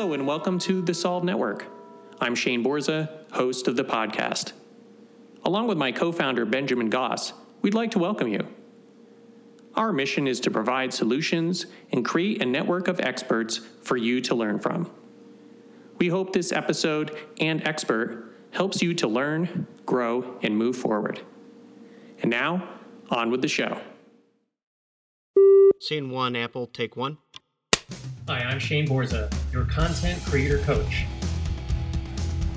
Hello, and welcome to the Solve Network. I'm Shane Borza, host of the podcast. Along with my co founder, Benjamin Goss, we'd like to welcome you. Our mission is to provide solutions and create a network of experts for you to learn from. We hope this episode and expert helps you to learn, grow, and move forward. And now, on with the show. Scene one, Apple, take one. Hi, I'm Shane Borza, your content creator coach.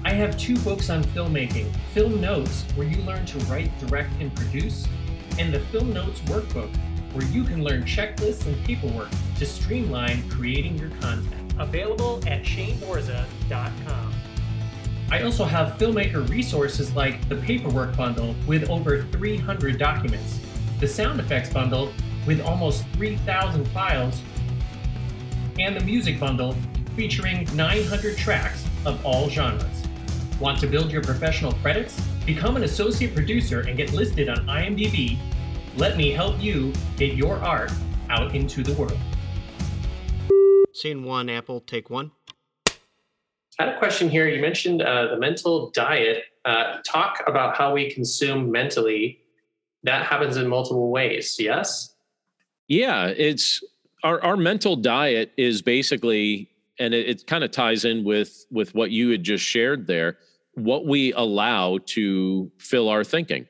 I have two books on filmmaking Film Notes, where you learn to write, direct, and produce, and the Film Notes Workbook, where you can learn checklists and paperwork to streamline creating your content. Available at shaneborza.com. I also have filmmaker resources like the Paperwork Bundle with over 300 documents, the Sound Effects Bundle with almost 3,000 files, and the Music Bundle featuring 900 tracks of all genres. Want to build your professional credits? Become an associate producer and get listed on IMDb. Let me help you get your art out into the world. Scene one, Apple, take one. I had a question here. You mentioned uh, the mental diet. Uh, talk about how we consume mentally. That happens in multiple ways. Yes. Yeah, it's our our mental diet is basically, and it, it kind of ties in with with what you had just shared there. What we allow to fill our thinking.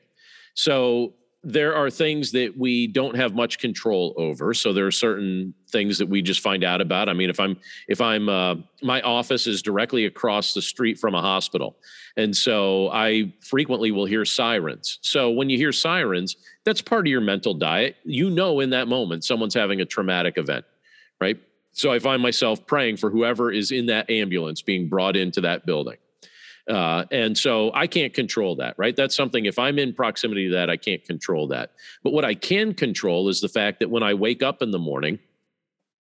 So there are things that we don't have much control over. So there are certain things that we just find out about. I mean if i'm if i'm uh, my office is directly across the street from a hospital. And so i frequently will hear sirens. So when you hear sirens that's part of your mental diet. You know in that moment someone's having a traumatic event right? So i find myself praying for whoever is in that ambulance being brought into that building uh, and so I can't control that, right? That's something, if I'm in proximity to that, I can't control that. But what I can control is the fact that when I wake up in the morning,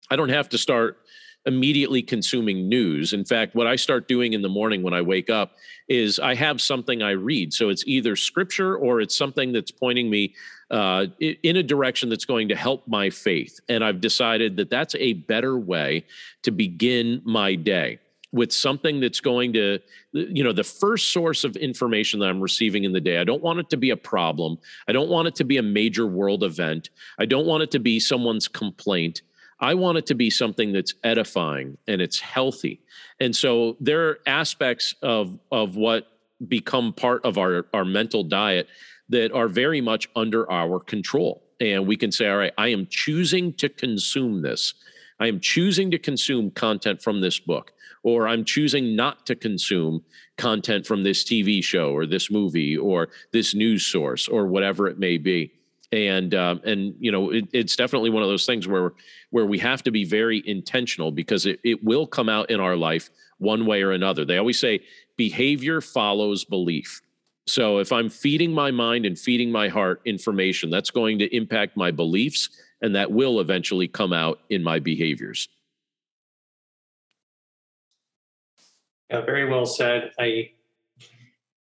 I don't have to start immediately consuming news. In fact, what I start doing in the morning when I wake up is I have something I read. So it's either scripture or it's something that's pointing me uh, in a direction that's going to help my faith. And I've decided that that's a better way to begin my day with something that's going to you know the first source of information that i'm receiving in the day i don't want it to be a problem. I don't want it to be a major world event. I don't want it to be someone's complaint. I want it to be something that's edifying and it's healthy. And so there are aspects of of what become part of our our mental diet that are very much under our control. And we can say all right i am choosing to consume this. I am choosing to consume content from this book or I'm choosing not to consume content from this TV show or this movie or this news source or whatever it may be. And um, and you know it, it's definitely one of those things where where we have to be very intentional because it, it will come out in our life one way or another. They always say behavior follows belief. So if I'm feeding my mind and feeding my heart information, that's going to impact my beliefs and that will eventually come out in my behaviors. Yeah, very well said. I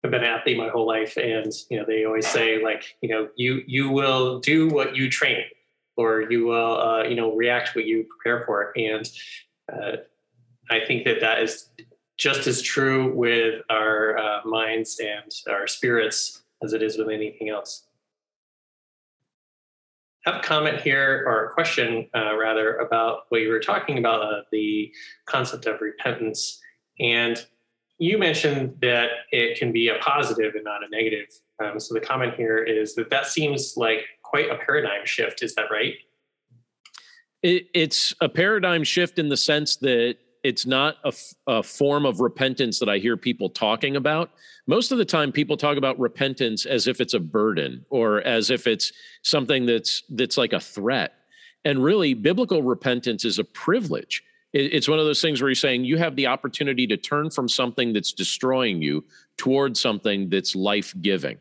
have been an athlete my whole life, and you know they always say like you know you you will do what you train, or you will uh, you know react what you prepare for, and uh, I think that that is just as true with our uh, minds and our spirits as it is with anything else. Have a comment here or a question uh, rather about what you were talking about uh, the concept of repentance and you mentioned that it can be a positive and not a negative. Um, so the comment here is that that seems like quite a paradigm shift. Is that right? It, it's a paradigm shift in the sense that it's not a, a, form of repentance that I hear people talking about. Most of the time, people talk about repentance as if it's a burden or as if it's something that's that's like a threat. And really, biblical repentance is a privilege it's one of those things where you're saying you have the opportunity to turn from something that's destroying you towards something that's life giving.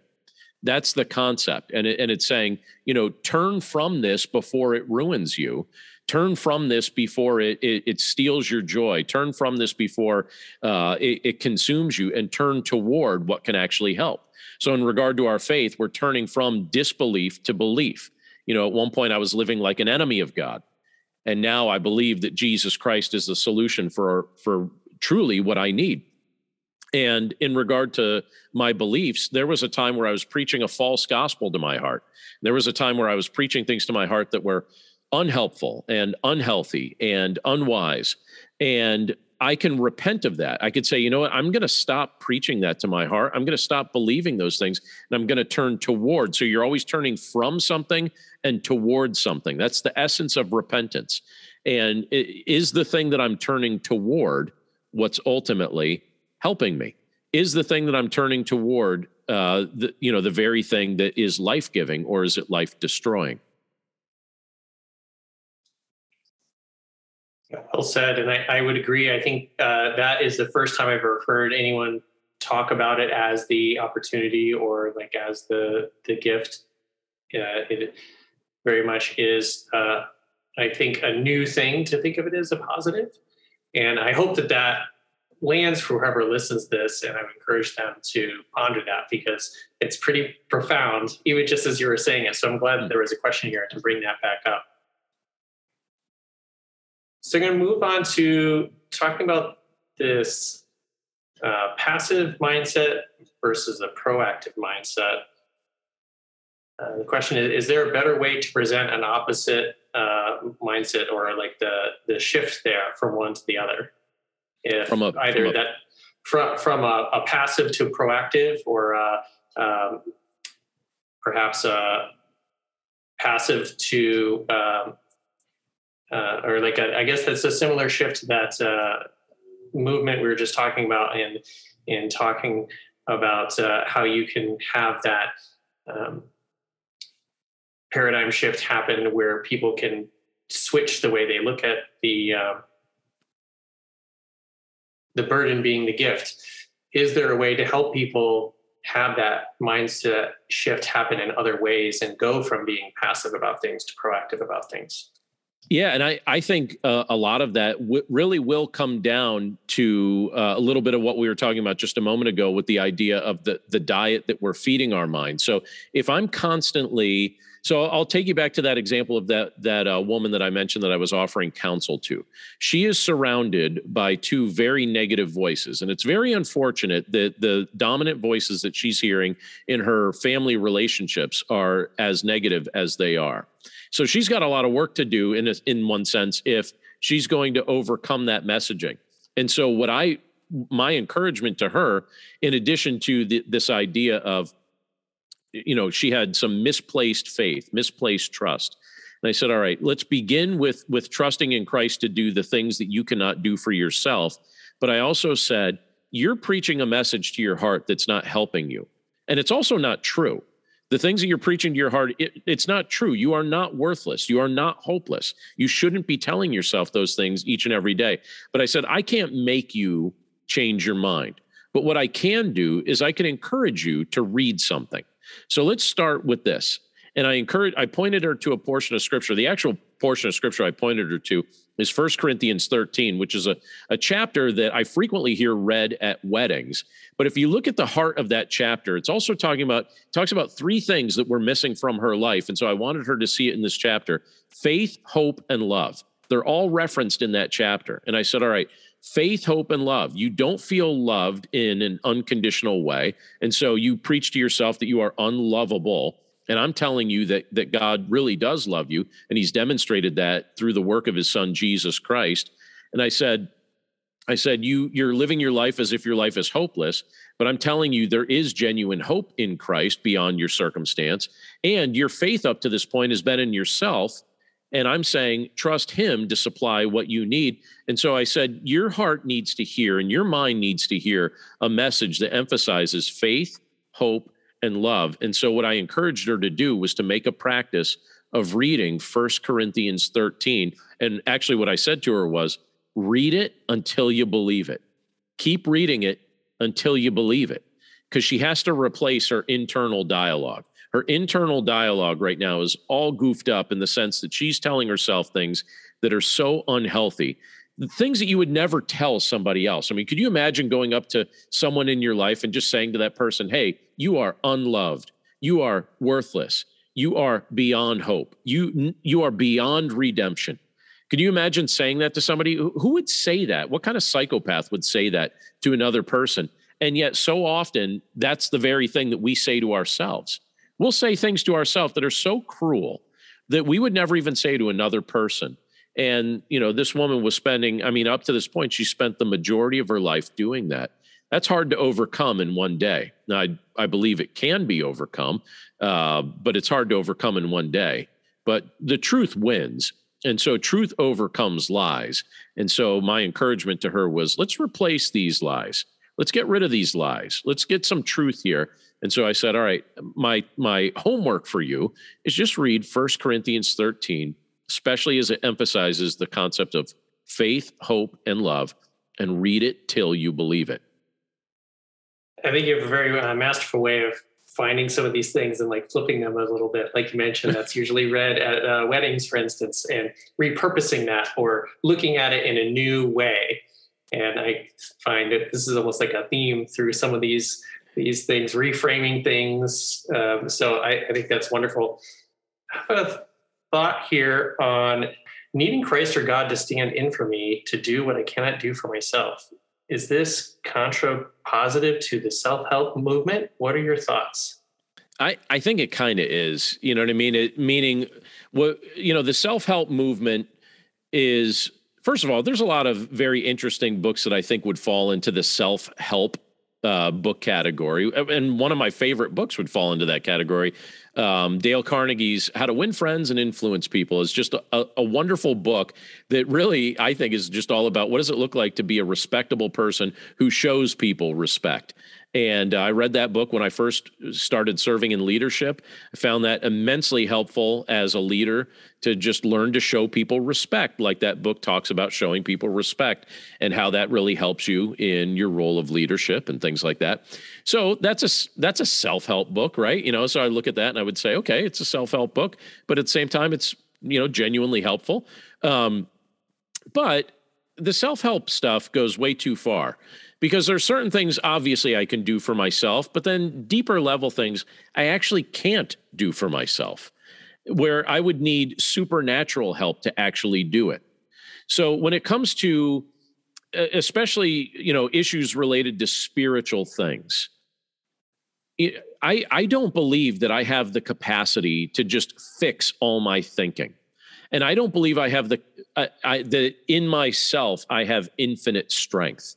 That's the concept. And, it, and it's saying, you know, turn from this before it ruins you. Turn from this before it, it, it steals your joy. Turn from this before uh, it, it consumes you and turn toward what can actually help. So, in regard to our faith, we're turning from disbelief to belief. You know, at one point I was living like an enemy of God and now I believe that Jesus Christ is the solution for for truly what I need. And in regard to my beliefs, there was a time where I was preaching a false gospel to my heart. There was a time where I was preaching things to my heart that were unhelpful and unhealthy and unwise. And I can repent of that. I could say, you know what, I'm going to stop preaching that to my heart. I'm going to stop believing those things and I'm going to turn toward. So you're always turning from something and toward something. That's the essence of repentance. And is the thing that I'm turning toward what's ultimately helping me? Is the thing that I'm turning toward uh, the, you know, the very thing that is life giving or is it life destroying? Well said, and I, I would agree. I think uh, that is the first time I've ever heard anyone talk about it as the opportunity or like as the the gift. Uh, it very much is, uh, I think, a new thing to think of it as a positive, and I hope that that lands for whoever listens this, and I would encourage them to ponder that because it's pretty profound, even just as you were saying it. So I'm glad that there was a question here to bring that back up. So I'm going to move on to talking about this uh, passive mindset versus a proactive mindset. Uh, the question is: Is there a better way to present an opposite uh, mindset, or like the the shift there from one to the other? If from a, either from a, that from from a, a, passive to proactive, or uh, um, perhaps a passive to um, uh, or like a, I guess that's a similar shift to that uh, movement we were just talking about in in talking about uh, how you can have that um, paradigm shift happen where people can switch the way they look at the uh, the burden being the gift. Is there a way to help people have that mindset shift happen in other ways and go from being passive about things to proactive about things? Yeah, and I I think uh, a lot of that w- really will come down to uh, a little bit of what we were talking about just a moment ago with the idea of the the diet that we're feeding our mind. So if I'm constantly so I'll take you back to that example of that that uh, woman that I mentioned that I was offering counsel to. She is surrounded by two very negative voices, and it's very unfortunate that the dominant voices that she's hearing in her family relationships are as negative as they are. So she's got a lot of work to do in a, in one sense if she's going to overcome that messaging. And so what I my encouragement to her in addition to the, this idea of you know she had some misplaced faith misplaced trust. And i said all right let's begin with with trusting in christ to do the things that you cannot do for yourself. But i also said you're preaching a message to your heart that's not helping you. And it's also not true. The things that you're preaching to your heart it, it's not true. You are not worthless. You are not hopeless. You shouldn't be telling yourself those things each and every day. But i said i can't make you change your mind. But what i can do is i can encourage you to read something so let's start with this and i encourage i pointed her to a portion of scripture the actual portion of scripture i pointed her to is First Corinthians 13, which is a, a chapter that I frequently hear read at weddings. But if you look at the heart of that chapter, it's also talking about talks about three things that were missing from her life. And so I wanted her to see it in this chapter: faith, hope, and love. They're all referenced in that chapter. And I said, all right, faith, hope, and love. You don't feel loved in an unconditional way. And so you preach to yourself that you are unlovable and I'm telling you that that God really does love you, and He's demonstrated that through the work of His Son Jesus Christ. And I said, I said, you you're living your life as if your life is hopeless, but I'm telling you there is genuine hope in Christ beyond your circumstance, and your faith up to this point has been in yourself. And I'm saying, trust Him to supply what you need. And so I said, your heart needs to hear and your mind needs to hear a message that emphasizes faith, hope, and love. And so what I encouraged her to do was to make a practice of reading First Corinthians 13. And actually what I said to her was read it until you believe it. Keep reading it until you believe it because she has to replace her internal dialogue. Her internal dialogue right now is all goofed up in the sense that she's telling herself things that are so unhealthy the things that you would never tell somebody else. I mean, could you imagine going up to someone in your life and just saying to that person, "Hey, you are unloved. You are worthless. You are beyond hope. You you are beyond redemption." can you imagine saying that to somebody? Who would say that? What kind of psychopath would say that to another person? And yet, so often, that's the very thing that we say to ourselves. We'll say things to ourselves that are so cruel that we would never even say to another person. And, you know, this woman was spending, I mean, up to this point, she spent the majority of her life doing that. That's hard to overcome in one day. Now, I, I believe it can be overcome, uh, but it's hard to overcome in one day. But the truth wins. And so truth overcomes lies. And so my encouragement to her was let's replace these lies. Let's get rid of these lies. Let's get some truth here. And so I said, all right, my my homework for you is just read First Corinthians 13, especially as it emphasizes the concept of faith, hope, and love, and read it till you believe it. I think you have a very uh, masterful way of finding some of these things and like flipping them a little bit like you mentioned that's usually read at uh, weddings for instance and repurposing that or looking at it in a new way and i find that this is almost like a theme through some of these these things reframing things. Um, so I, I think that's wonderful. A thought here on needing christ or god to stand in for me to do what i cannot do for myself. Is this contra positive to the self-help movement? What are your thoughts? I i think it kind of is. You know what i mean? It meaning what you know the self-help movement is first of all there's a lot of very interesting books that i think would fall into the self-help uh, book category and one of my favorite books would fall into that category um, Dale Carnegie's How to Win Friends and Influence People is just a, a, wonderful book that really, I think, is just all about what does it look like to be a respectable person who shows people respect. And uh, I read that book when I first started serving in leadership. I found that immensely helpful as a leader to just learn to show people respect, like that book talks about showing people respect and how that really helps you in your role of leadership and things like that. So that's a that's a self help book, right? You know, so I look at that and I would say, okay, it's a self help book, but at the same time, it's you know genuinely helpful. Um, but the self help stuff goes way too far because there's certain things obviously I can do for myself, but then deeper level things I actually can't do for myself, where I would need supernatural help to actually do it. So when it comes to especially you know issues related to spiritual things I, I don't believe that I have the capacity to just fix all my thinking. And I don't believe I have the, I, that in myself, I have infinite strength.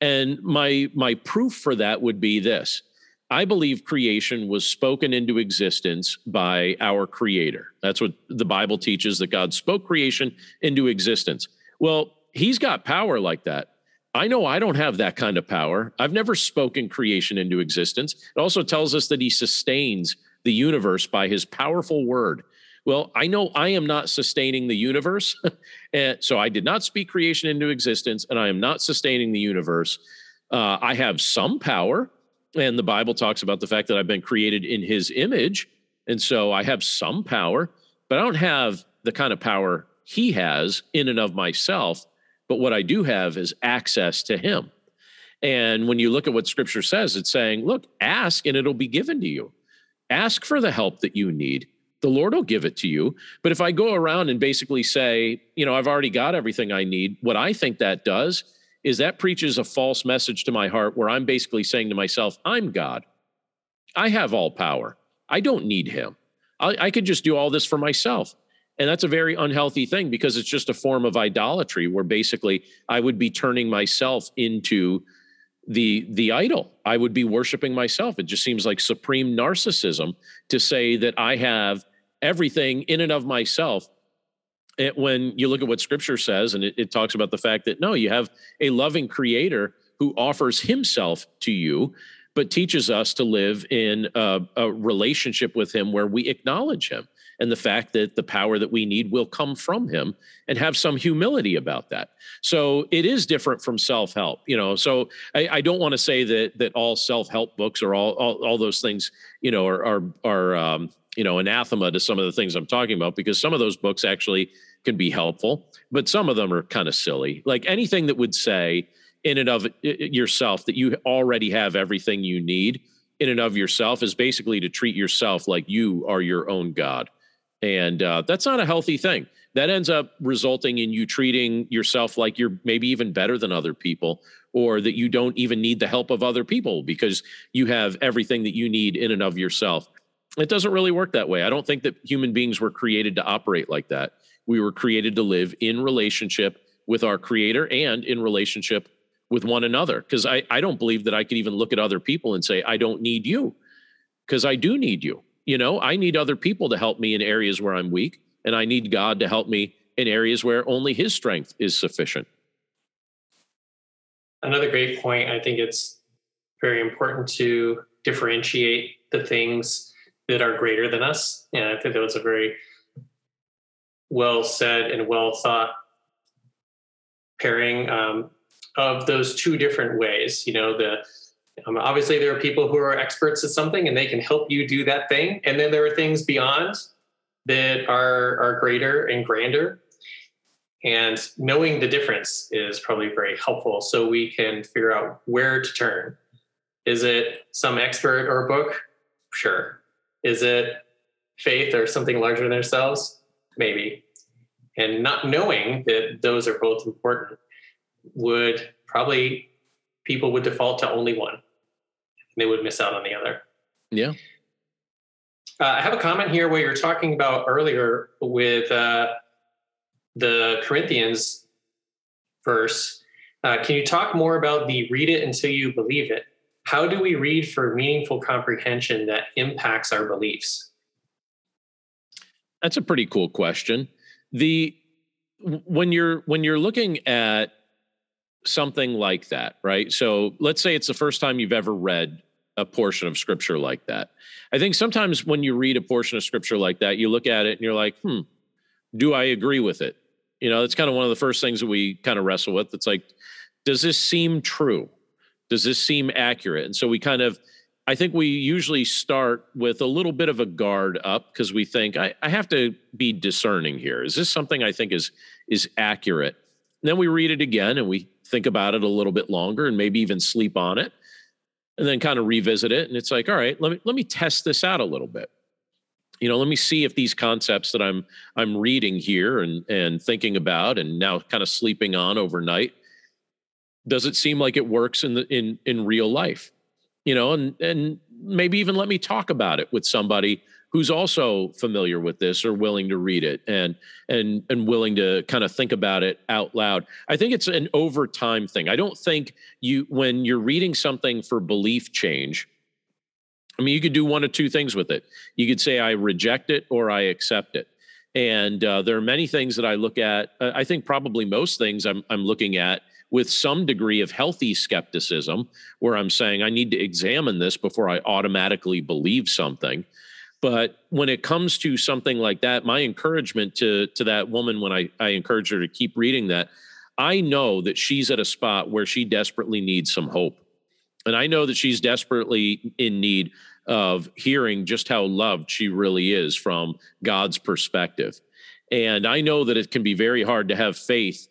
And my my proof for that would be this. I believe creation was spoken into existence by our creator. That's what the Bible teaches that God spoke creation into existence. Well, he's got power like that. I know I don't have that kind of power. I've never spoken creation into existence. It also tells us that he sustains the universe by his powerful word. Well, I know I am not sustaining the universe. and so I did not speak creation into existence, and I am not sustaining the universe. Uh, I have some power. And the Bible talks about the fact that I've been created in his image. And so I have some power, but I don't have the kind of power he has in and of myself. But what I do have is access to him. And when you look at what scripture says, it's saying, look, ask and it'll be given to you. Ask for the help that you need the Lord will give it to you. But if I go around and basically say, you know, I've already got everything I need, what I think that does is that preaches a false message to my heart where I'm basically saying to myself, I'm God. I have all power. I don't need him. I, I could just do all this for myself. And that's a very unhealthy thing because it's just a form of idolatry where basically I would be turning myself into the the idol i would be worshiping myself it just seems like supreme narcissism to say that i have everything in and of myself. It, when you look at what scripture says, and it, it talks about the fact that no, you have a loving creator who offers himself to you, but teaches us to live in a, a relationship with him where we acknowledge him. And the fact that the power that we need will come from him and have some humility about that. So it is different from self-help you know? So i, I don't want to say that that all self-help books or all, all all those things you know are are, are um, you know anathema to some of the things i'm talking about because some of those books actually can be helpful but some of them are kind of silly like anything that would say in and of yourself that you already have everything you need in and of yourself is basically to treat yourself like you are your own god And uh, that's not a healthy thing. That ends up resulting in you treating yourself like you're maybe even better than other people, or that you don't even need the help of other people because you have everything that you need in and of yourself. It doesn't really work that way. I don't think that human beings were created to operate like that. We were created to live in relationship with our creator and in relationship with one another. Because I, I don't believe that I could even look at other people and say, I don't need you. Because I do need you. You know, I need other people to help me in areas where I'm weak, and I need God to help me in areas where only his strength is sufficient. Another great point. I think it's very important to differentiate the things that are greater than us. And I think that was a very well said and well thought pairing um, of those two different ways. You know, the um, obviously there are people who are experts at something and they can help you do that thing, and then there are things beyond that are are greater and grander. And knowing the difference is probably very helpful, so we can figure out where to turn. Is it some expert or book? Sure. Is it faith or something larger than ourselves? Maybe. And not knowing that those are both important would probably people would default to only one. and They would miss out on the other. Yeah. Uh, I have a comment here where you're talking about earlier with uh, the Corinthians verse. Uh, can you talk more about the read it until you believe it? How do we read for meaningful comprehension that impacts our beliefs? That's a pretty cool question. The when you're when you're looking at something like that, right? So let's say it's the first time you've ever read a portion of scripture like that. I think sometimes when you read a portion of scripture like that, you look at it and you're like, hmm, do I agree with it? You know, it's kind of one of the first things that we kind of wrestle with. It's like, does this seem true? Does this seem accurate? And so we kind of, I think we usually start with a little bit of a guard up because we think I, I have to be discerning here. Is this something I think is is accurate? And then we read it again and we think about it a little bit longer and maybe even sleep on it and then kind of revisit it and it's like all right let me let me test this out a little bit you know let me see if these concepts that i'm i'm reading here and and thinking about and now kind of sleeping on overnight does it seem like it works in the in in real life you know and and maybe even let me talk about it with somebody who's also familiar with this or willing to read it and and and willing to kind of think about it out loud. I think it's an over time thing. I don't think you when you're reading something for belief change, I mean you could do one of two things with it. You could say I reject it or I accept it. And uh, there are many things that I look at. Uh, I think probably most things I'm I'm looking at with some degree of healthy skepticism, where I'm saying I need to examine this before I automatically believe something. But when it comes to something like that, my encouragement to to that woman when I, I encourage her to keep reading that, I know that she's at a spot where she desperately needs some hope. And I know that she's desperately in need of hearing just how loved she really is from God's perspective. And I know that it can be very hard to have faith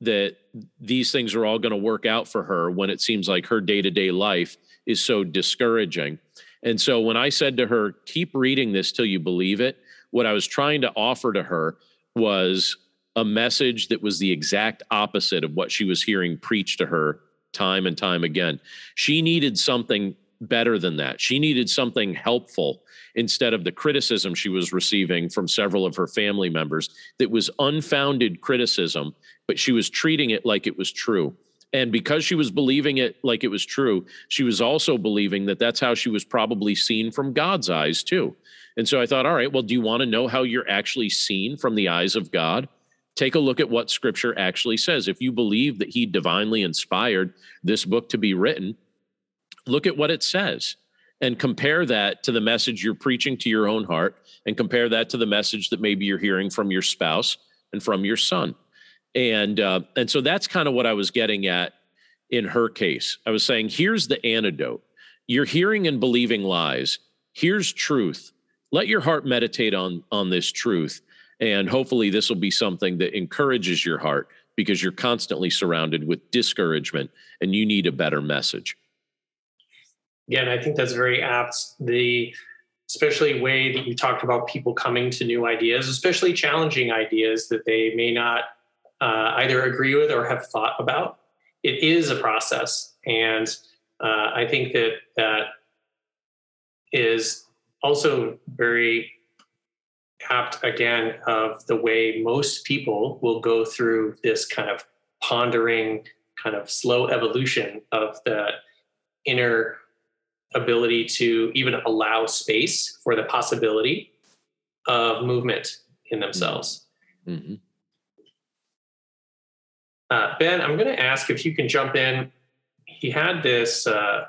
that these things are all going to work out for her when it seems like her day to day life is so discouraging. And so when I said to her, keep reading this till you believe it, what I was trying to offer to her was a message that was the exact opposite of what she was hearing preached to her time and time again. She needed something better than that. She needed something helpful instead of the criticism she was receiving from several of her family members that was unfounded criticism, but she was treating it like it was true. And because she was believing it like it was true, she was also believing that that's how she was probably seen from God's eyes, too. And so I thought, all right, well, do you want to know how you're actually seen from the eyes of God? Take a look at what scripture actually says. If you believe that he divinely inspired this book to be written, look at what it says and compare that to the message you're preaching to your own heart and compare that to the message that maybe you're hearing from your spouse and from your son and uh, and so that's kind of what I was getting at in her case. I was saying, here's the antidote. You're hearing and believing lies. Here's truth. Let your heart meditate on on this truth, and hopefully this will be something that encourages your heart because you're constantly surrounded with discouragement and you need a better message. Again, I think that's very apt. The especially way that you talked about people coming to new ideas, especially challenging ideas that they may not uh, either agree with or have thought about. It is a process, and uh, I think that that is also very apt again of the way most people will go through this kind of pondering kind of slow evolution of the inner ability to even allow space for the possibility of movement in themselves. Mm-hmm. Uh, ben, I'm going to ask if you can jump in. He had this uh,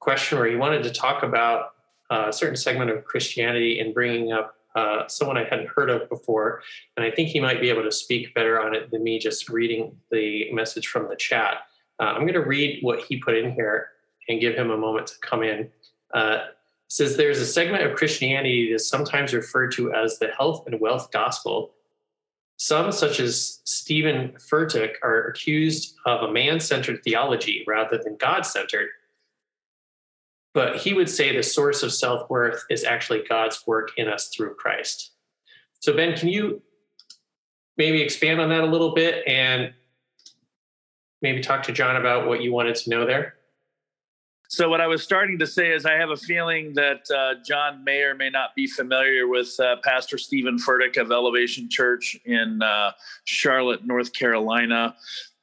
question where he wanted to talk about a certain segment of Christianity and bringing up uh, someone I hadn't heard of before. And I think he might be able to speak better on it than me just reading the message from the chat. Uh, I'm going to read what he put in here and give him a moment to come in. Uh, says there's a segment of Christianity that is sometimes referred to as the health and wealth gospel. Some, such as Stephen Furtick, are accused of a man centered theology rather than God centered but he would say the source of self worth is actually God's work in us through Christ. So, Ben, can you maybe expand on that a little bit and maybe talk to John about what you wanted to know there? So, what I was starting to say is, I have a feeling that uh, John may or may not be familiar with uh, Pastor Stephen Furtick of Elevation Church in uh, Charlotte, North Carolina.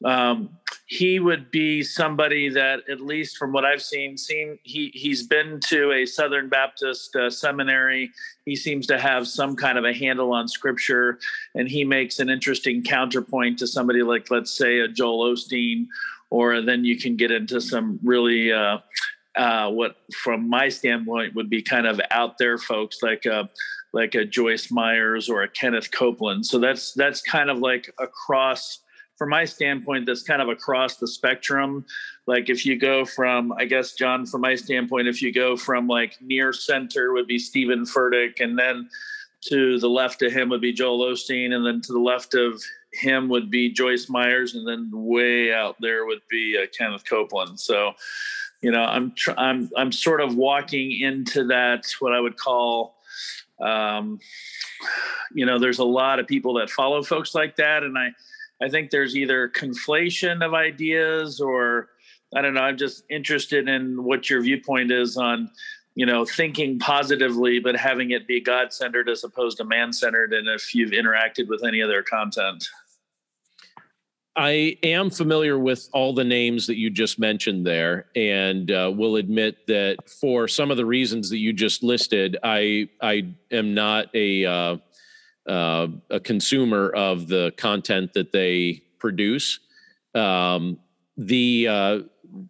Um, he would be somebody that, at least from what I've seen, seen he he's been to a Southern Baptist uh, seminary. He seems to have some kind of a handle on Scripture, and he makes an interesting counterpoint to somebody like, let's say, a Joel Osteen, or then you can get into some really. Uh, uh, what, from my standpoint, would be kind of out there folks like a like a Joyce Myers or a Kenneth Copeland. So that's that's kind of like across from my standpoint, that's kind of across the spectrum. Like if you go from, I guess, John, from my standpoint, if you go from like near center would be Stephen Furtick, and then to the left of him would be Joel Osteen, and then to the left of him would be Joyce Myers, and then way out there would be uh, Kenneth Copeland. So, you know, I'm tr- I'm I'm sort of walking into that what I would call um, you know, there's a lot of people that follow folks like that, and I I think there's either conflation of ideas or I don't know. I'm just interested in what your viewpoint is on, you know, thinking positively, but having it be God centered as opposed to man centered. And if you've interacted with any of their content. I am familiar with all the names that you just mentioned there, and uh, will admit that for some of the reasons that you just listed, I I am not a uh, uh, a consumer of the content that they produce. Um, the uh,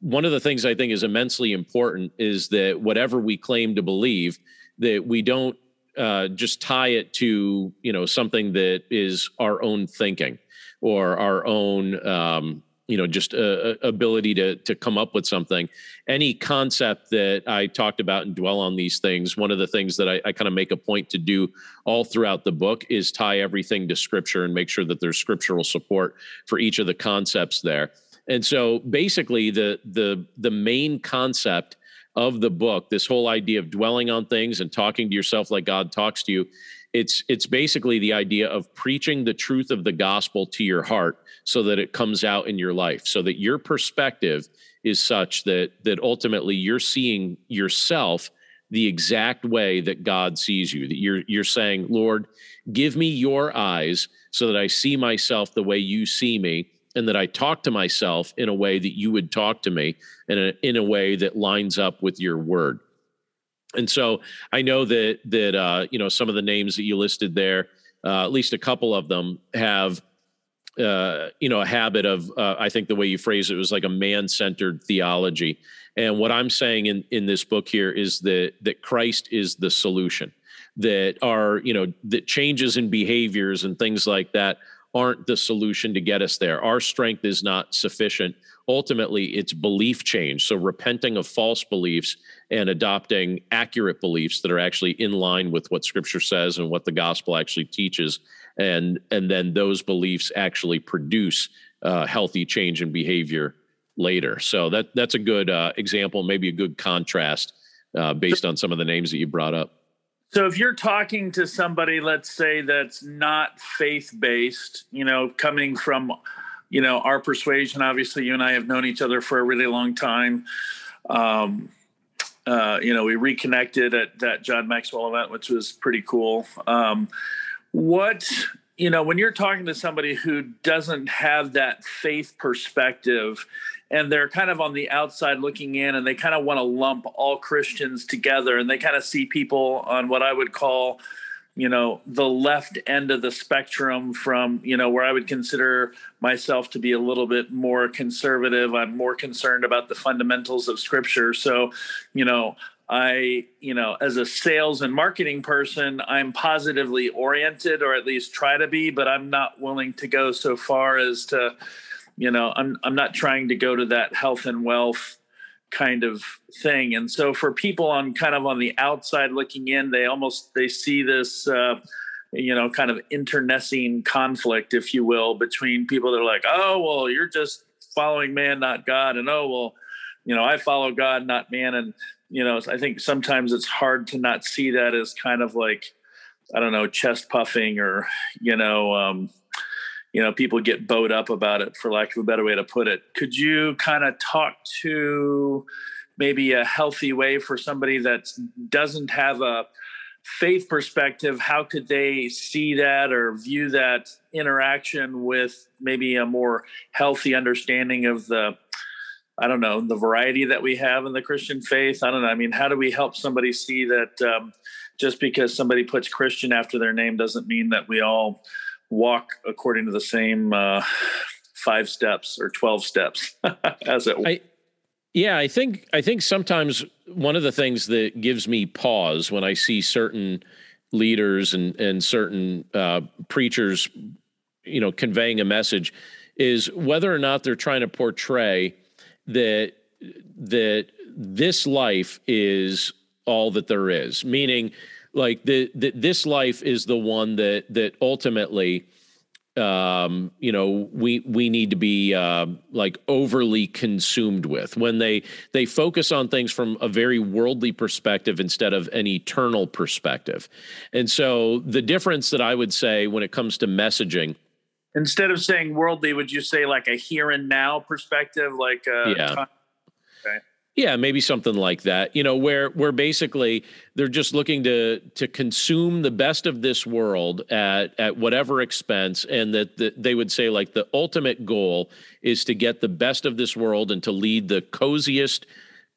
one of the things I think is immensely important is that whatever we claim to believe, that we don't uh, just tie it to you know something that is our own thinking or our own um, you know just a, a ability to to come up with something. Any concept that i talked about and dwell on these things one of the things that i, I kind of make a point to do all throughout the book is tie everything to scripture and make sure that there's scriptural support for each of the concepts there. And so basically the the the main concept of the book this whole idea of dwelling on things and talking to yourself like god talks to you it's it's basically the idea of preaching the truth of the gospel to your heart so that it comes out in your life so that your perspective is such that that ultimately you're seeing yourself the exact way that God sees you that you're you're saying Lord give me your eyes so that I see myself the way you see me and that I talk to myself in a way that you would talk to me in a, in a way that lines up with your word and so I know that that uh, you know some of the names that you listed there, uh, at least a couple of them have uh, you know a habit of uh, I think the way you phrase it was like a man-centered theology. And what I'm saying in in this book here is that that Christ is the solution. That are you know that changes in behaviors and things like that aren't the solution to get us there. Our strength is not sufficient. Ultimately, it's belief change. So, repenting of false beliefs and adopting accurate beliefs that are actually in line with what Scripture says and what the gospel actually teaches, and and then those beliefs actually produce uh, healthy change in behavior later. So that that's a good uh, example, maybe a good contrast uh, based on some of the names that you brought up. So if you're talking to somebody, let's say that's not faith based, you know, coming from, you know, our persuasion, obviously you and I have known each other for a really long time. Um, uh, you know, we reconnected at that John Maxwell event, which was pretty cool. Um, what, you know, when you're talking to somebody who doesn't have that faith perspective and they're kind of on the outside looking in and they kind of want to lump all Christians together and they kind of see people on what I would call you know the left end of the spectrum from you know where i would consider myself to be a little bit more conservative. I'm more concerned about the fundamentals of scripture. So you know i you know as a sales and marketing person i'm positively oriented or at least try to be but i'm not willing to go so far as to you know i'm i'm not trying to go to that health and wealth kind of thing. And so for people on kind of on the outside looking in they almost they see this uh, you know kind of internecine conflict if you will between people that are like oh well you're just following man not god and oh well you know i follow god not man. And you know i think sometimes it's hard to not see that as kind of like i don't know chest puffing or you know um, you know people get bowed up about it for lack of a better way to put it. Could you kind of talk to maybe a healthy way for somebody that doesn't have a faith perspective? How could they see that or view that interaction with maybe a more healthy understanding of the i don't know the variety that we have in the christian faith? I don't know i mean how do we help somebody see that um, just because somebody puts christian after their name doesn't mean that we all walk according to the same uh, five steps or 12 steps as it I, yeah i think i think sometimes one of the things that gives me pause when i see certain leaders and and certain uh, preachers you know conveying a message is whether or not they're trying to portray that that this life is all that there is. Meaning like the, the this life is the one that that ultimately um you know we we need to be uh like overly consumed with when they they focus on things from a very worldly perspective instead of an eternal perspective and so the difference that i would say when it comes to messaging instead of saying worldly would you say like a here and now perspective like uh yeah time? Yeah, maybe something like that. You know, where where basically they're just looking to to consume the best of this world at at whatever expense, and that the, they would say like the ultimate goal is to get the best of this world and to lead the coziest,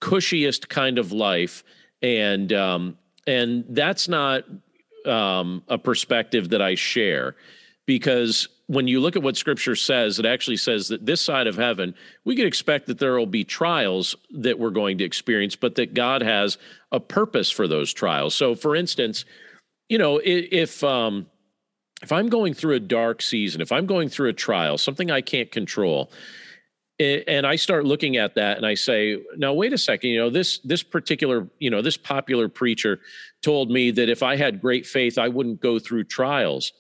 cushiest kind of life, and um, and that's not um, a perspective that I share because when you look at what scripture says, it actually says that this side of heaven, we can expect that there will be trials that we're going to experience, but that God has a purpose for those trials. So, for instance, you know, if um, if I'm going through a dark season, if I'm going through a trial, something I can't control, and I start looking at that and I say, now wait a second, you know, this this particular, you know, this popular preacher told me that if I had great faith, I wouldn't go through trials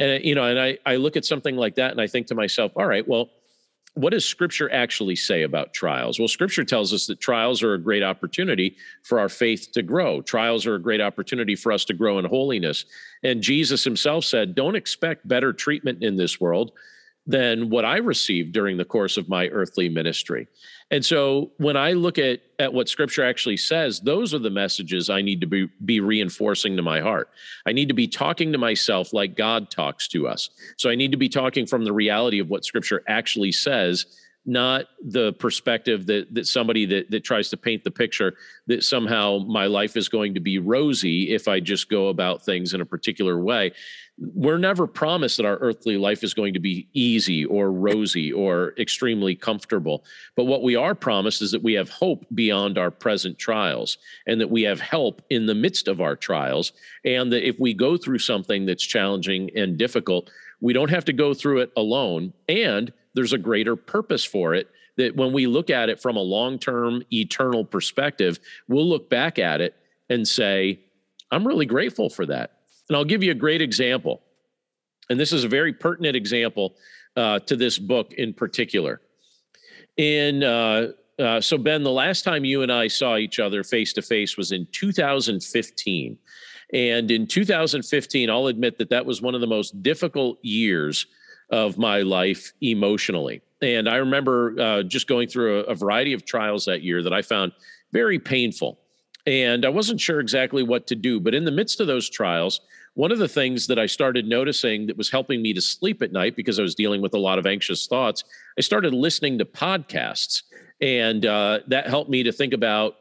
and uh, you know and i i look at something like that and i think to myself all right well what does scripture actually say about trials? Well scripture tells us that trials are a great opportunity for our faith to grow. Trials are a great opportunity for us to grow in holiness. And jesus himself said don't expect better treatment in this world than what i received during the course of my earthly ministry and so when I look at at what scripture actually says, those are the messages I need to be be reinforcing to my heart. I need to be talking to myself like God talks to us. So I need to be talking from the reality of what scripture actually says, not the perspective that that somebody that that tries to paint the picture that somehow my life is going to be rosy if I just go about things in a particular way we're never promised that our earthly life is going to be easy or rosy or extremely comfortable. But what we are promised is that we have hope beyond our present trials and that we have help in the midst of our trials. And that if we go through something that's challenging and difficult, we don't have to go through it alone. And there's a greater purpose for it that when we look at it from a long term, eternal perspective, we'll look back at it and say, I'm really grateful for that and I'll give you a great example. And this is a very pertinent example uh, to this book in particular. In uh, Uh, so, Ben, the last time you and I saw each other face to face was in 2015. And in 2015, I'll admit that that was one of the most difficult years of my life emotionally. And I remember uh, just going through a, a variety of trials that year that I found very painful. And I wasn't sure exactly what to do. But in the midst of those trials, one of the things that I started noticing that was helping me to sleep at night because I was dealing with a lot of anxious thoughts, I started listening to podcasts. And uh, that helped me to think about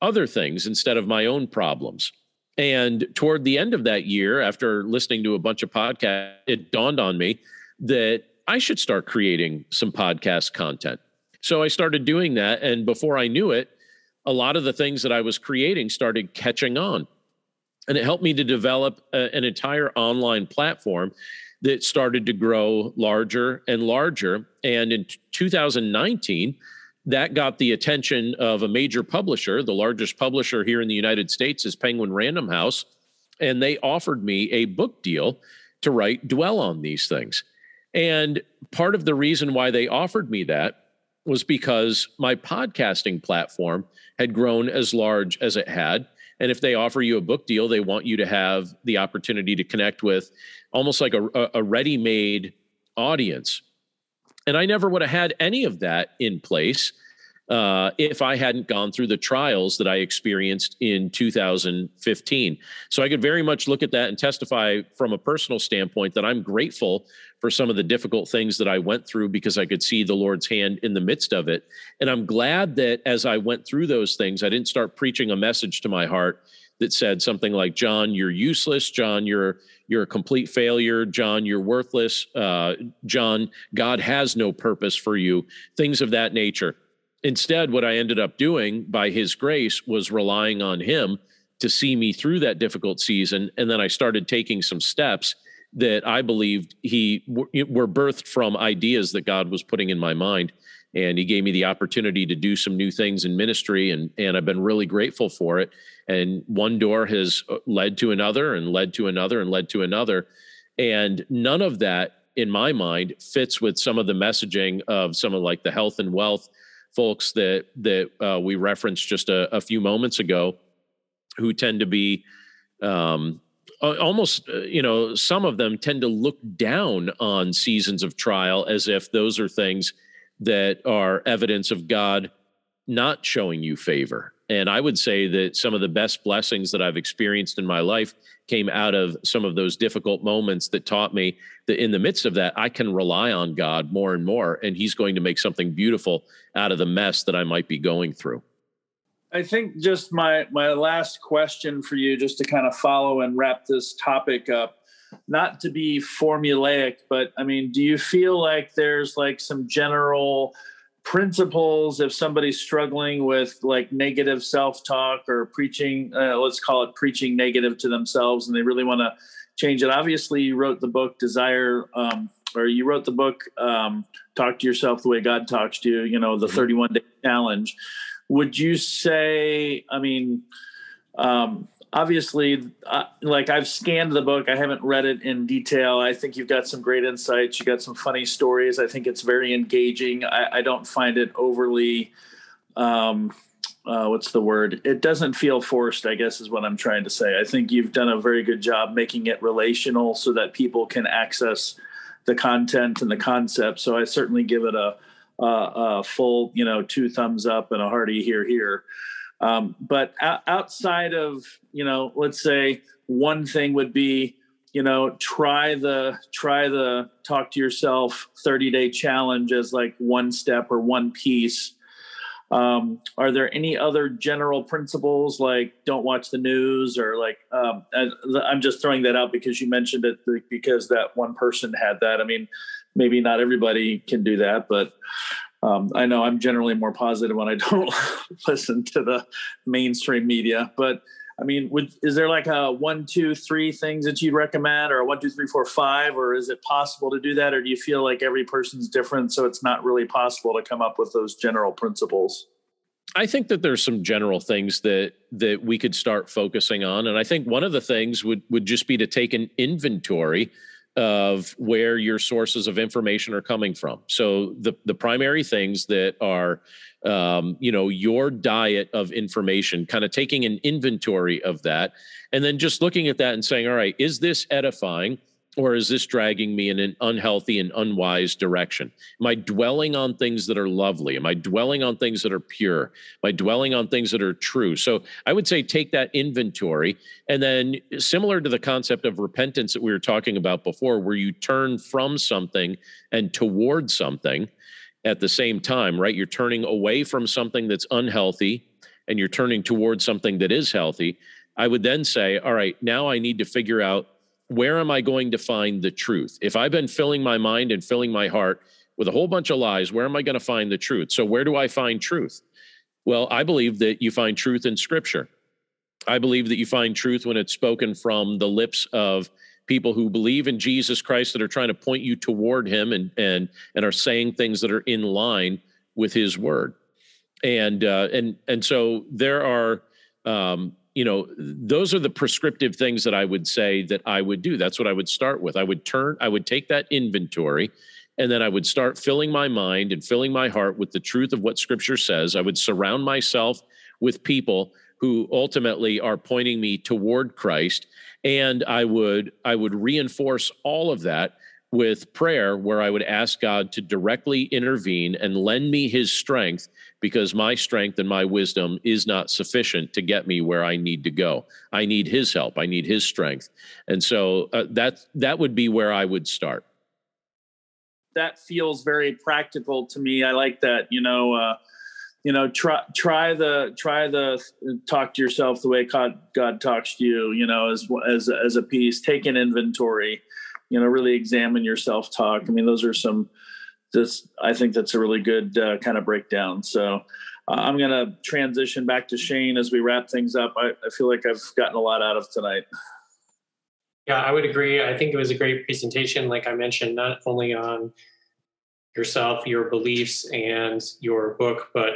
other things instead of my own problems. And toward the end of that year, after listening to a bunch of podcasts, it dawned on me that I should start creating some podcast content. So I started doing that. And before I knew it, a lot of the things that I was creating started catching on. And it helped me to develop a, an entire online platform that started to grow larger and larger. And in 2019, that got the attention of a major publisher. The largest publisher here in the United States is Penguin Random House. And they offered me a book deal to write Dwell on these things. And part of the reason why they offered me that was because my podcasting platform had grown as large as it had. And if they offer you a book deal, they want you to have the opportunity to connect with almost like a, a ready made audience. And I never would have had any of that in place uh, if I hadn't gone through the trials that I experienced in 2015. So I could very much look at that and testify from a personal standpoint that I'm grateful for some of the difficult things that I went through because I could see the Lord's hand in the midst of it. And I'm glad that as I went through those things, I didn't start preaching a message to my heart that said something like, John, you're useless. John, you're you're a complete failure. John, you're worthless. Uh, John, God has no purpose for you. Things of that nature. Instead, what I ended up doing by his grace was relying on him to see me through that difficult season. And then I started taking some steps that I believed he were birthed from ideas that God was putting in my mind. And he gave me the opportunity to do some new things in ministry, and and I've been really grateful for it. And one door has uh, led to another, and led to another, and led to another, and none of that, in my mind, fits with some of the messaging of some of like the health and wealth folks that that uh, we referenced just a, a, few moments ago, who tend to be um, almost, uh, you know, some of them tend to look down on seasons of trial as if those are things that are evidence of God not showing you favor. And I would say that some of the best blessings that I've experienced in my life came out of some of those difficult moments that taught me that in the midst of that, I can rely on God more and more, and He's going to make something beautiful out of the mess that I might be going through. I think just my my last question for you, just to kind of follow and wrap this topic up, not to be formulaic, but I mean, do you feel like there's like some general principles if somebody's struggling with like negative self-talk or preaching uh, let's call it preaching negative to themselves and they really want to change it obviously you wrote the book desire um, or you wrote the book um, talk to yourself the way god talks to you you know the mm-hmm. 31 day challenge would you say i mean um, obviously uh, like i've scanned the book. I haven't read it in detail. I think you've got some great insights. You got some funny stories. I think it's very engaging. I, I don't find it overly um, uh, what's the word? It doesn't feel forced i guess is what i'm trying to say. I think you've done a very good job making it relational so that people can access the content and the concept. So i certainly give it a, a, a full you know two thumbs up and a hearty hear hear um, but outside of you know, let's say one thing would be, you know, try the try the talk to yourself 30 day challenge as like one step or one piece. Um, are there any other general principles like don't watch the news or like um, I'm just throwing that out because you mentioned it because that one person had that. I mean, maybe not everybody can do that, but um, I know I'm generally more positive when I don't listen to the mainstream media, but I mean, would, is there like a one, two, three things that you'd recommend, or a one, two, three, four, five, or is it possible to do that, or do you feel like every person's different, so it's not really possible to come up with those general principles? I think that there's some general things that that we could start focusing on, and I think one of the things would would just be to take an inventory of where your sources of information are coming from. So the the primary things that are um, you know your diet of information, kind of taking an inventory of that, and then just looking at that and saying, all right, is this edifying? Or is this dragging me in an unhealthy and unwise direction? Am I dwelling on things that are lovely? Am I dwelling on things that are pure? Am I dwelling on things that are true? So I would say take that inventory. And then, similar to the concept of repentance that we were talking about before, where you turn from something and towards something at the same time, right? You're turning away from something that's unhealthy and you're turning towards something that is healthy. I would then say, all right, now I need to figure out where am I going to find the truth? If I've been filling my mind and filling my heart with a whole bunch of lies, where am I going to find the truth? So, where do I find truth? Well, I believe that you find truth in scripture. I believe that you find truth when it's spoken from the lips of people who believe in Jesus Christ that are trying to point you toward him and and and are saying things that are in line with his word. And uh, and and so there are um, you know those are the prescriptive things that i would say that i would do. That's what i would start with. I would turn i would take that inventory and then i would start filling my mind and filling my heart with the truth of what scripture says. I would surround myself with people who ultimately are pointing me toward christ and i would i would reinforce all of that with prayer where I would ask God to directly intervene and lend me his strength because my strength and my wisdom is not sufficient to get me where I need to go. I need his help. I need his strength. And so uh, that that would be where I would start. That feels very practical to me. I like that, you know, uh, you know, try try the try the talk to yourself the way God God talks to you, you know, as as as a piece. Take an inventory you know really examine your self talk i mean those are some this i think that's a really good uh, kind of breakdown. So uh, i'm going to transition back to shane as we wrap things up. I, I feel like i've gotten a lot out of tonight. Yeah i would agree. I think it was a great presentation. Like i mentioned not only on yourself your beliefs and your book but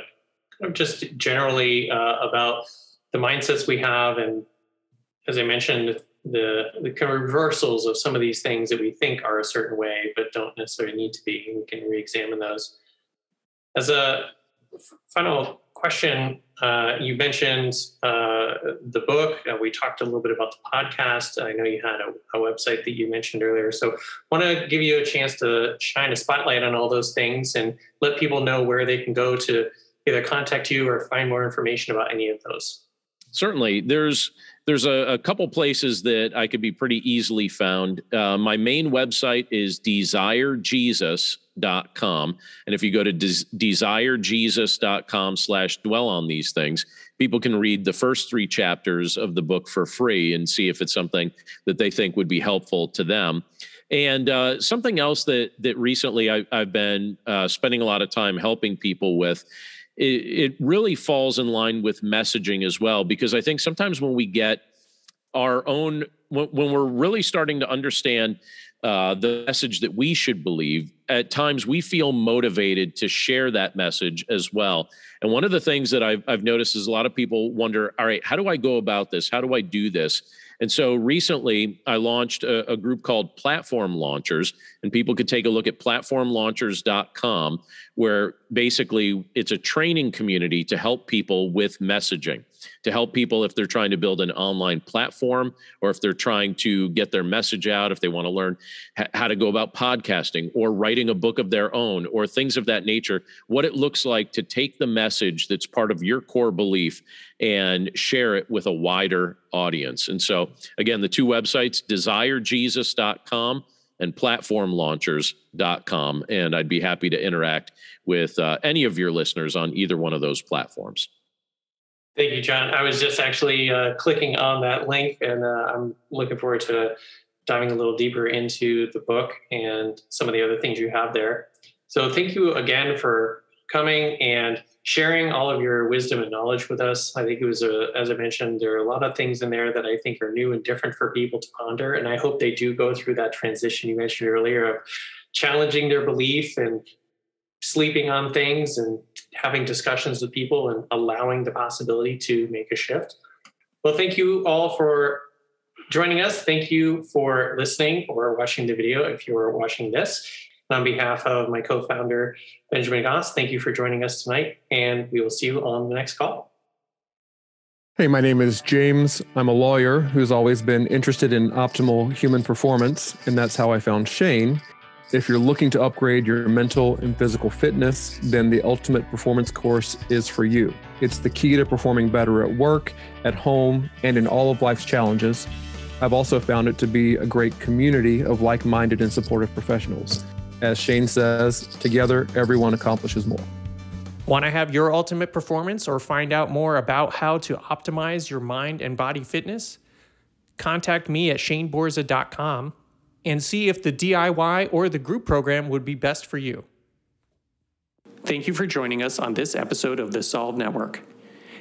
just generally uh, about the mindsets we have. And as i mentioned the the reversals of some of these things that we think are a certain way but don't necessarily need to be. And we can re-examine those. As a final question, uh, you mentioned uh, the book. Uh, we talked a little bit about the podcast. I know you had a, a website that you mentioned earlier. So, I want to give you a chance to shine a spotlight on all those things and let people know where they can go to either contact you or find more information about any of those. Certainly, there's there's a, a, couple places that I could be pretty easily found. Uh, my main website is desirejesus.com. And if you go to des- desirejesus.com slash dwell on these things, people can read the first three chapters of the book for free and see if it's something that they think would be helpful to them. And uh, something else that that recently I, have been uh, spending a lot of time helping people with it, it really falls in line with messaging as well because i think sometimes when we get our own when, when we're really starting to understand uh, the message that we should believe at times we feel motivated to share that message as well. And one of the things that I've, I've noticed is a lot of people wonder all right how do i go about this? How do i do this? And so recently, I launched a, a, group called Platform Launchers, and people could take a look at platformlaunchers.com, where basically it's a training community to help people with messaging to help people if they're trying to build an online platform or if they're trying to get their message out, if they want to learn how to go about podcasting or writing a book of their own or things of that nature, what it looks like to take the message that's part of your core belief and share it with a wider audience. And so, again, the two websites, desirejesus.com and platformlaunchers.com. And I'd be happy to interact with uh, any of your listeners on either one of those platforms. Thank you, John. I was just actually uh, clicking on that link, and uh, I'm looking forward to diving a little deeper into the book and some of the other things you have there. So, thank you again for coming and sharing all of your wisdom and knowledge with us. I think it was, a, as I mentioned, there are a lot of things in there that I think are new and different for people to ponder. And I hope they do go through that transition you mentioned earlier of challenging their belief and sleeping on things and having discussions with people and allowing the possibility to make a shift. Well, thank you all for joining us. Thank you for listening or watching the video if you're watching this. On behalf of my co founder, Benjamin Goss, thank you for joining us tonight, and we will see you on the next call. Hey, my name is James. I'm a lawyer who's always been interested in optimal human performance, and that's how I found Shane. If you're looking to upgrade your mental and physical fitness, then the Ultimate Performance course is for you. It's the key to performing better at work, at home, and in all of life's challenges. I've also found it to be a great community of like minded and supportive professionals. As Shane says, together, everyone accomplishes more. Want to have your ultimate performance or find out more about how to optimize your mind and body fitness? Contact me at shaneborza.com and see if the DIY or the group program would be best for you. Thank you for joining us on this episode of the Solve Network.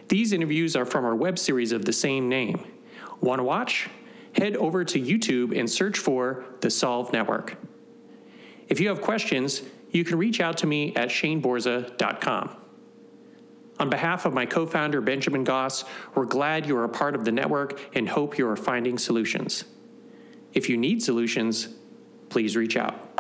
These interviews are from our web series of the same name. Want to watch? Head over to YouTube and search for the Solve Network. If you have questions, you can reach out to me at shaneborza.com. On behalf of my co founder, Benjamin Goss, we're glad you are a part of the network and hope you are finding solutions. If you need solutions, please reach out.